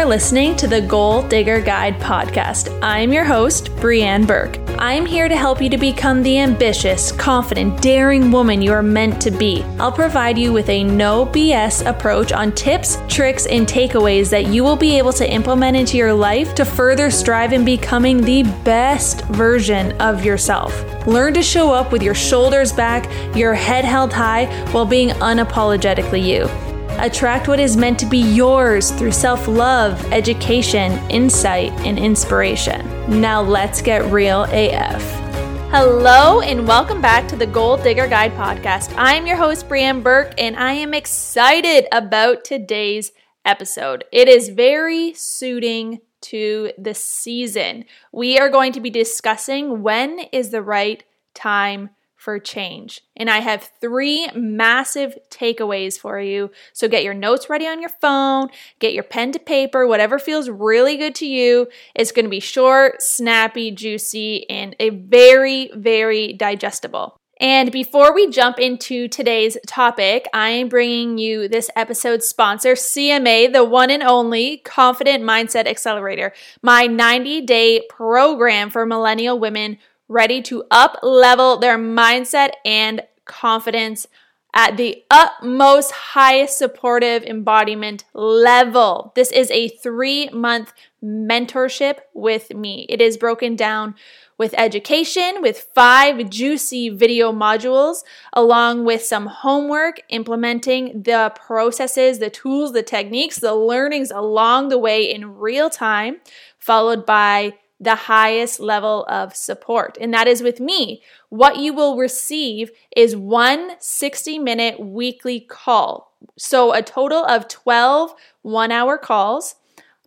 are listening to the Goal Digger Guide podcast. I'm your host, Breanne Burke. I'm here to help you to become the ambitious, confident, daring woman you are meant to be. I'll provide you with a no BS approach on tips, tricks, and takeaways that you will be able to implement into your life to further strive in becoming the best version of yourself. Learn to show up with your shoulders back, your head held high, while being unapologetically you. Attract what is meant to be yours through self love, education, insight, and inspiration. Now let's get real AF. Hello, and welcome back to the Goal Digger Guide podcast. I am your host, Breanne Burke, and I am excited about today's episode. It is very suiting to the season. We are going to be discussing when is the right time for change. And I have three massive takeaways for you. So get your notes ready on your phone, get your pen to paper, whatever feels really good to you. It's going to be short, snappy, juicy, and a very, very digestible. And before we jump into today's topic, I am bringing you this episode's sponsor, CMA, the one and only Confident Mindset Accelerator, my 90 day program for millennial women ready to up level their mindset and confidence at the utmost highest supportive embodiment level. This is a three month mentorship with me. It is broken down with education, with five juicy video modules, along with some homework, implementing the processes, the tools, the techniques, the learnings along the way in real time, followed by the highest level of support. And that is with me. What you will receive is one 60 minute weekly call. So a total of 12 one hour calls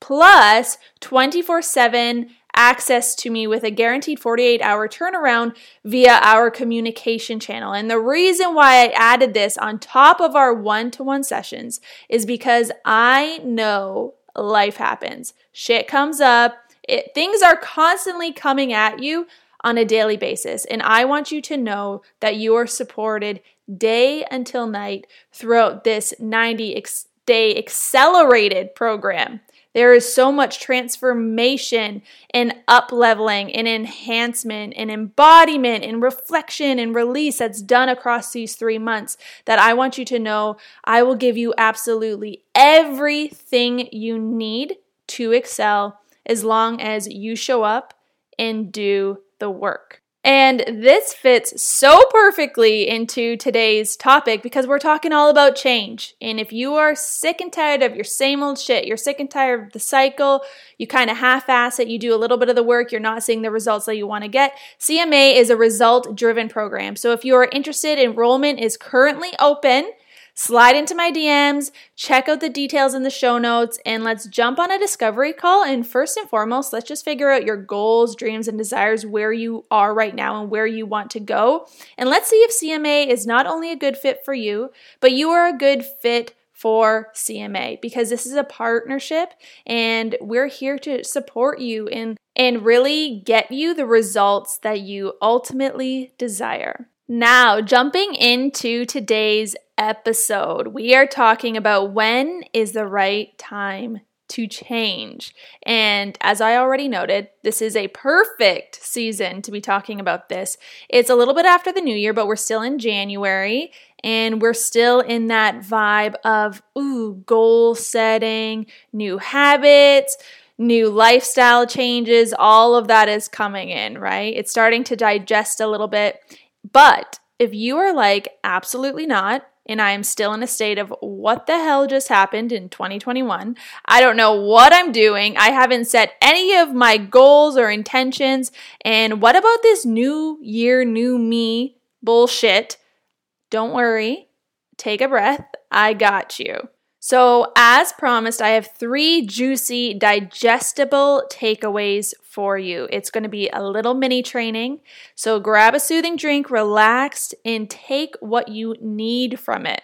plus 24 7 access to me with a guaranteed 48 hour turnaround via our communication channel. And the reason why I added this on top of our one to one sessions is because I know life happens. Shit comes up it, things are constantly coming at you on a daily basis. And I want you to know that you are supported day until night throughout this 90 ex- day accelerated program. There is so much transformation and up leveling and enhancement and embodiment and reflection and release that's done across these three months that I want you to know I will give you absolutely everything you need to excel as long as you show up and do the work. And this fits so perfectly into today's topic because we're talking all about change. And if you are sick and tired of your same old shit, you're sick and tired of the cycle, you kind of half ass it, you do a little bit of the work, you're not seeing the results that you want to get, CMA is a result driven program. So if you are interested, enrollment is currently open slide into my DMs, check out the details in the show notes, and let's jump on a discovery call. And first and foremost, let's just figure out your goals, dreams, and desires, where you are right now and where you want to go. And let's see if CMA is not only a good fit for you, but you are a good fit for CMA because this is a partnership and we're here to support you and and really get you the results that you ultimately desire. Now, jumping into today's episode, we are talking about when is the right time to change. And as I already noted, this is a perfect season to be talking about this. It's a little bit after the new year, but we're still in January and we're still in that vibe of ooh, goal setting, new habits, new lifestyle changes, all of that is coming in, right? It's starting to digest a little bit. But if you are like, absolutely not, and I am still in a state of what the hell just happened in 2021. I don't know what I'm doing. I haven't set any of my goals or intentions. And what about this new year, new me bullshit? Don't worry. Take a breath. I got you. So, as promised, I have three juicy, digestible takeaways for you. It's going to be a little mini training. So, grab a soothing drink, relax, and take what you need from it.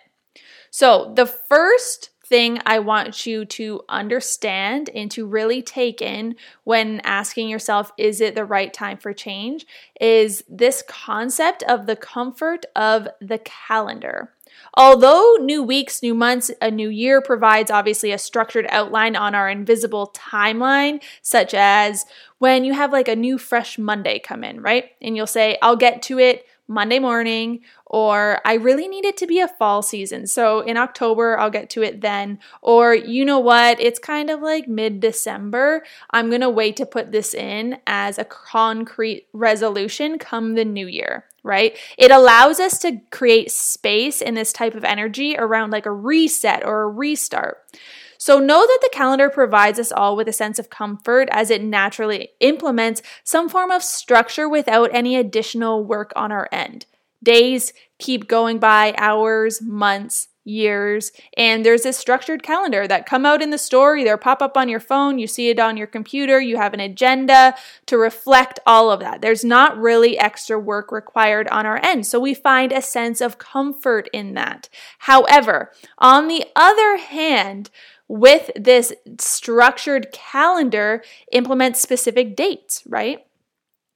So, the first thing I want you to understand and to really take in when asking yourself, is it the right time for change? Is this concept of the comfort of the calendar. Although new weeks, new months, a new year provides obviously a structured outline on our invisible timeline, such as when you have like a new fresh Monday come in, right? And you'll say, I'll get to it Monday morning, or I really need it to be a fall season. So in October, I'll get to it then. Or you know what? It's kind of like mid December. I'm going to wait to put this in as a concrete resolution come the new year, right? It allows us to create space in this type of energy around like a reset or a restart. So know that the calendar provides us all with a sense of comfort as it naturally implements some form of structure without any additional work on our end. Days keep going by, hours, months, years, and there's this structured calendar that come out in the store, either pop up on your phone, you see it on your computer, you have an agenda to reflect all of that. There's not really extra work required on our end. So we find a sense of comfort in that. However, on the other hand, with this structured calendar implement specific dates, right?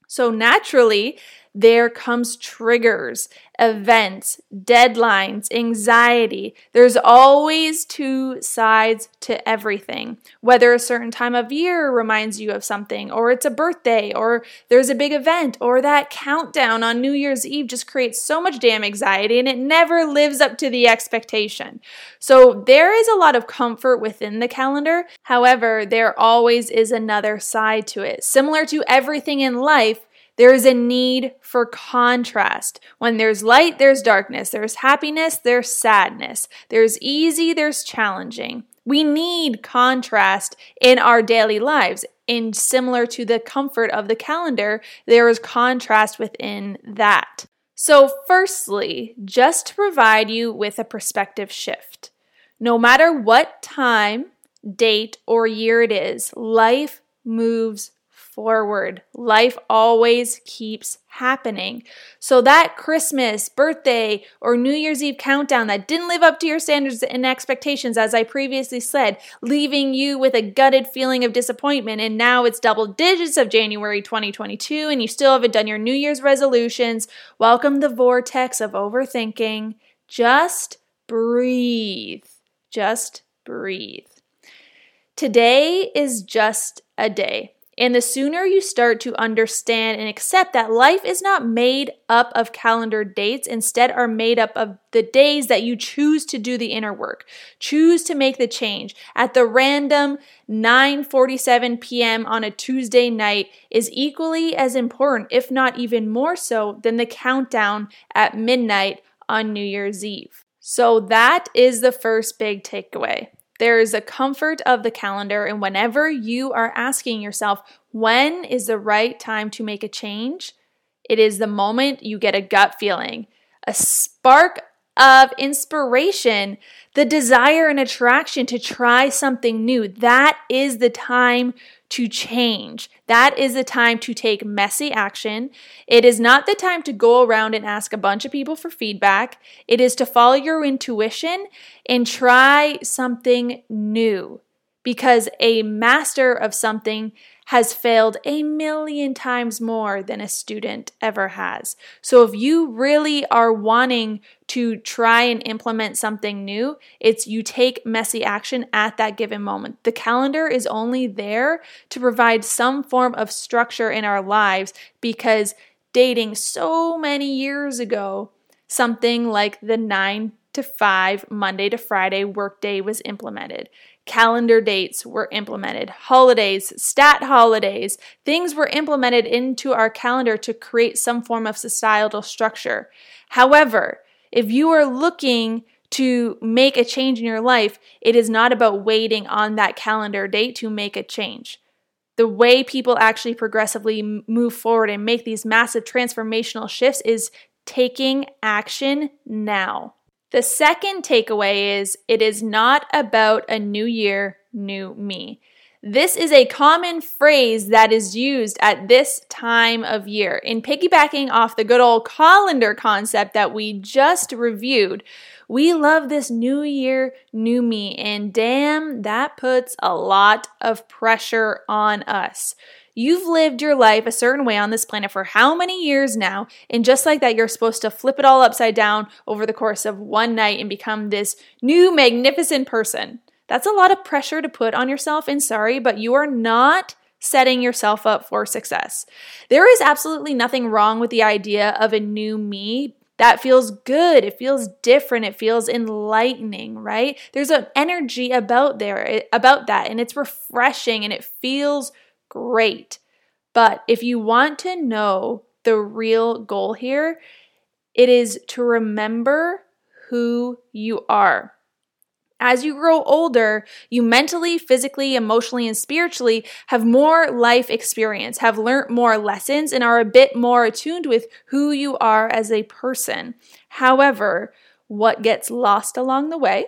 So naturally, there comes triggers, events, deadlines, anxiety. There's always two sides to everything. Whether a certain time of year reminds you of something, or it's a birthday, or there's a big event, or that countdown on New Year's Eve just creates so much damn anxiety and it never lives up to the expectation. So there is a lot of comfort within the calendar. However, there always is another side to it. Similar to everything in life, there is a need for contrast. When there's light, there's darkness. There's happiness, there's sadness. There's easy, there's challenging. We need contrast in our daily lives. And similar to the comfort of the calendar, there is contrast within that. So, firstly, just to provide you with a perspective shift, no matter what time, date, or year it is, life moves forward. Life always keeps happening. So, that Christmas, birthday, or New Year's Eve countdown that didn't live up to your standards and expectations, as I previously said, leaving you with a gutted feeling of disappointment, and now it's double digits of January 2022, and you still haven't done your New Year's resolutions, welcome the vortex of overthinking. Just breathe. Just breathe. Today is just a day. And the sooner you start to understand and accept that life is not made up of calendar dates, instead are made up of the days that you choose to do the inner work, choose to make the change at the random 9:47 p.m. on a Tuesday night is equally as important, if not even more so, than the countdown at midnight on New Year's Eve. So that is the first big takeaway. There is a comfort of the calendar, and whenever you are asking yourself, when is the right time to make a change? It is the moment you get a gut feeling, a spark of inspiration, the desire and attraction to try something new. That is the time to change. That is the time to take messy action. It is not the time to go around and ask a bunch of people for feedback. It is to follow your intuition and try something new because a master of something has failed a million times more than a student ever has. So if you really are wanting to try and implement something new, it's you take messy action at that given moment. The calendar is only there to provide some form of structure in our lives because dating so many years ago, something like the 9 to 5 Monday to Friday workday was implemented calendar dates were implemented, holidays, stat holidays, things were implemented into our calendar to create some form of societal structure. However, if you are looking to make a change in your life, it is not about waiting on that calendar date to make a change. The way people actually progressively move forward and make these massive transformational shifts is taking action now. The second takeaway is it is not about a new year, new me. This is a common phrase that is used at this time of year. In piggybacking off the good old colander concept that we just reviewed, we love this new year, new me, and damn, that puts a lot of pressure on us. You've lived your life a certain way on this planet for how many years now? And just like that, you're supposed to flip it all upside down over the course of one night and become this new magnificent person. That's a lot of pressure to put on yourself, and sorry, but you are not setting yourself up for success. There is absolutely nothing wrong with the idea of a new me. That feels good. It feels different. It feels enlightening, right? There's an energy about there eh, about that and it's refreshing and it feels great. But if you want to know the real goal here, it is to remember who you are. As you grow older, you mentally, physically, emotionally, and spiritually have more life experience, have learned more lessons, and are a bit more attuned with who you are as a person. However, what gets lost along the way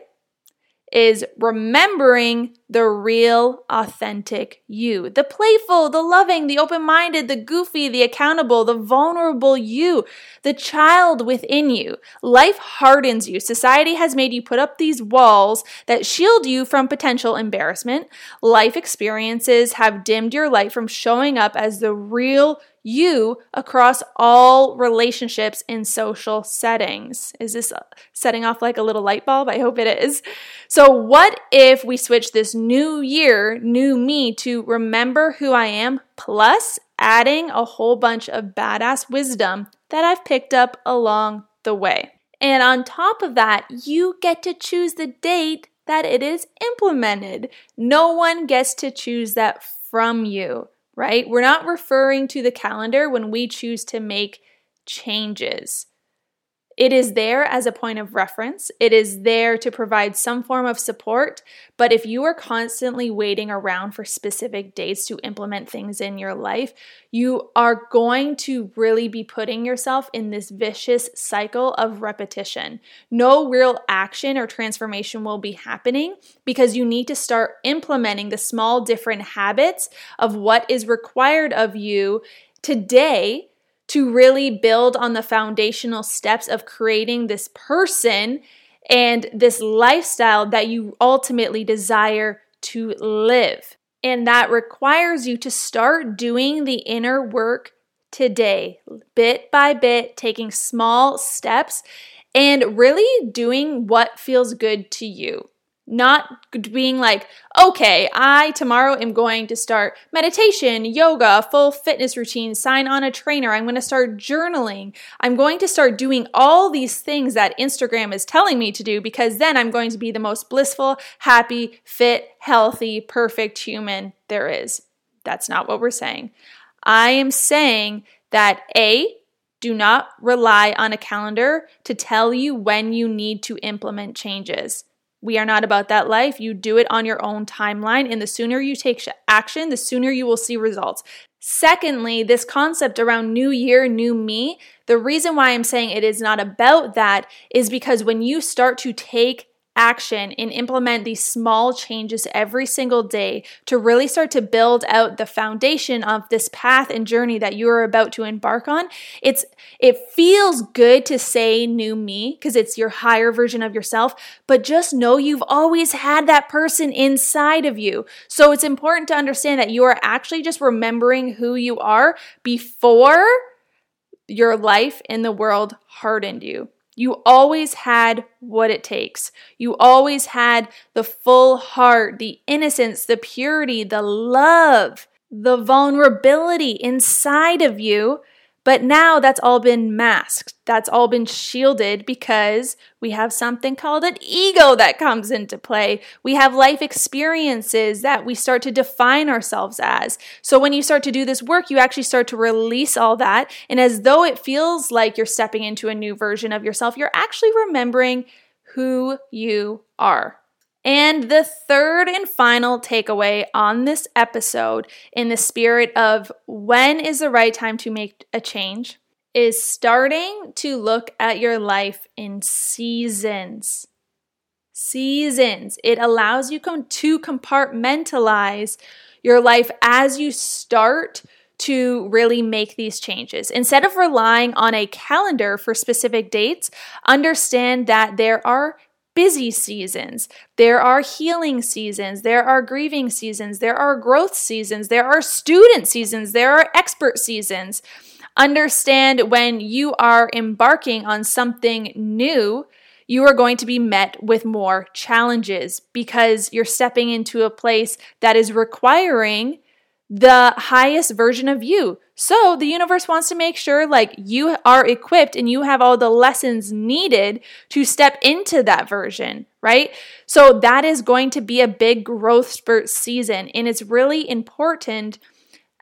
is remembering the real, authentic you. The playful, the loving, the open minded, the goofy, the accountable, the vulnerable you, the child within you. Life hardens you. Society has made you put up these walls that shield you from potential embarrassment. Life experiences have dimmed your light from showing up as the real you across all relationships in social settings. Is this uh, setting off like a little light bulb? I hope it is. So, what if we switch this new year, new me, to remember who I am, plus adding a whole bunch of badass wisdom that I've picked up along the way? And on top of that, you get to choose the date that it is implemented. No one gets to choose that from you right? We're not referring to the calendar when we choose to make changes. It is there as a point of reference. It is there to provide some form of support. But if you are constantly waiting around for specific dates to implement things in your life, you are going to really be putting yourself in this vicious cycle of repetition. No real action or transformation will be happening because you need to start implementing the small different habits of what is required of you today to really build on the foundational steps of creating this person and this lifestyle that you ultimately desire to live. And that requires you to start doing the inner work today, bit by bit, taking small steps and really doing what feels good to you. Not being like, okay, I tomorrow am going to start meditation, yoga, full fitness routine, sign on a trainer. I'm going to start journaling. I'm going to start doing all these things that Instagram is telling me to do because then I'm going to be the most blissful, happy, fit, healthy, perfect human there is. That's not what we're saying. I am saying that A, do not rely on a calendar to tell you when you need to implement changes. We are not about that life. You do it on your own timeline, and the sooner you take action, the sooner you will see results. Secondly, this concept around new year, new me, the reason why I'm saying it is not about that is because when you start to take action and implement these small changes every single day to really start to build out the foundation of this path and journey that you are about to embark on. It's it feels good to say new me because it's your higher version of yourself but just know you've always had that person inside of you. So it's important to understand that you are actually just remembering who you are before your life in the world hardened you you always had what it takes. You always had the full heart, the innocence, the purity, the love, the vulnerability inside of you but now that's all been masked. That's all been shielded because we have something called an ego that comes into play. We have life experiences that we start to define ourselves as. So when you start to do this work, you actually start to release all that. And as though it feels like you're stepping into a new version of yourself, you're actually remembering who you are. And the third and final takeaway on this episode, in the spirit of when is the right time to make a change, is starting to look at your life in seasons. seasons. It allows you to compartmentalize your life as you start to really make these changes. Instead of relying on a calendar for specific dates, understand that there are busy seasons, there are healing seasons, there are grieving seasons, there are growth seasons, there are student seasons, there are expert seasons. Understand when you are embarking on something new, you are going to be met with more challenges because you're stepping into a place that is requiring the highest version of you. So the universe wants to make sure like you are equipped and you have all the lessons needed to step into that version, right? So that is going to be a big growth spurt season and it's really important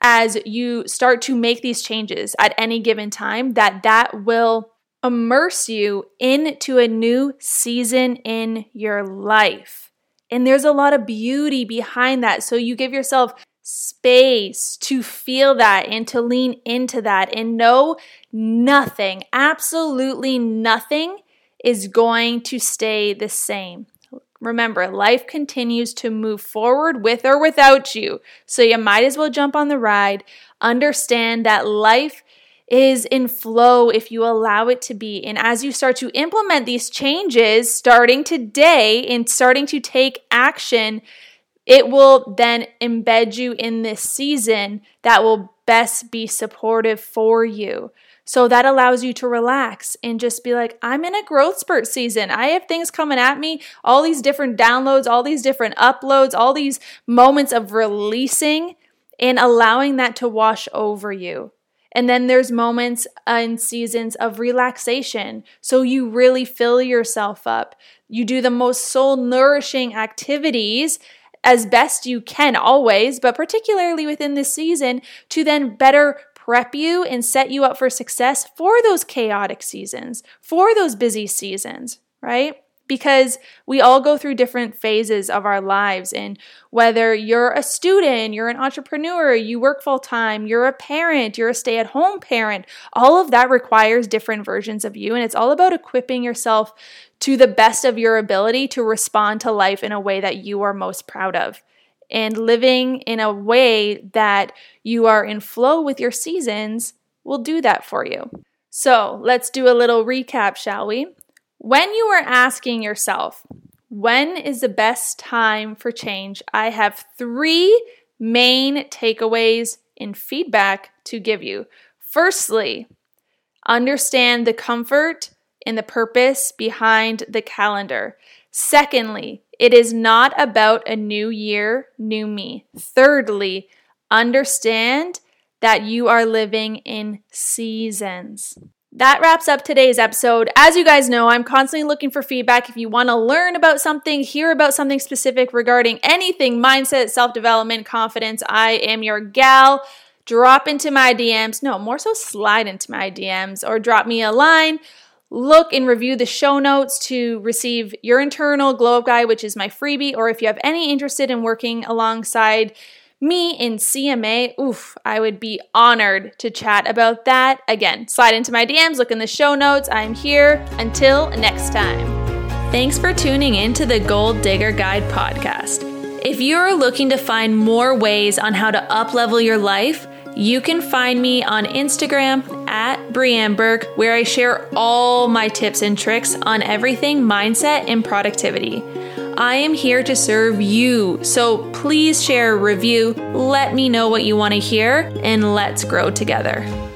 as you start to make these changes at any given time that that will immerse you into a new season in your life. And there's a lot of beauty behind that. So you give yourself space to feel that and to lean into that and know nothing, absolutely nothing is going to stay the same. Remember, life continues to move forward with or without you. So you might as well jump on the ride. Understand that life is in flow if you allow it to be. And as you start to implement these changes starting today and starting to take action, it will then embed you in this season that will best be supportive for you. So that allows you to relax and just be like, I'm in a growth spurt season. I have things coming at me, all these different downloads, all these different uploads, all these moments of releasing and allowing that to wash over you. And then there's moments and seasons of relaxation. So you really fill yourself up. You do the most soul nourishing activities as best you can always, but particularly within this season to then better prep you and set you up for success for those chaotic seasons, for those busy seasons, right? Because we all go through different phases of our lives. And whether you're a student, you're an entrepreneur, you work full time, you're a parent, you're a stay at home parent, all of that requires different versions of you. And it's all about equipping yourself to the best of your ability to respond to life in a way that you are most proud of and living in a way that you are in flow with your seasons will do that for you. So let's do a little recap, shall we? When you are asking yourself, when is the best time for change? I have three main takeaways and feedback to give you. Firstly, understand the comfort and the purpose behind the calendar. Secondly, it is not about a new year, new me. Thirdly, understand that you are living in seasons. That wraps up today's episode. As you guys know, I'm constantly looking for feedback. If you want to learn about something, hear about something specific regarding anything mindset, self development, confidence, I am your gal. Drop into my DMs. No, more so slide into my DMs or drop me a line look and review the show notes to receive your internal glow up guide, which is my freebie, or if you have any interested in working alongside me in CMA, oof, I would be honored to chat about that. Again, slide into my DMs, look in the show notes. I'm here. Until next time. Thanks for tuning in to the Goal Digger Guide podcast. If you're looking to find more ways on how to uplevel your life, you can find me on Instagram at Breanne Burke, where I share all my tips and tricks on everything mindset and productivity. I am here to serve you, so please share a review, let me know what you want to hear, and let's grow together.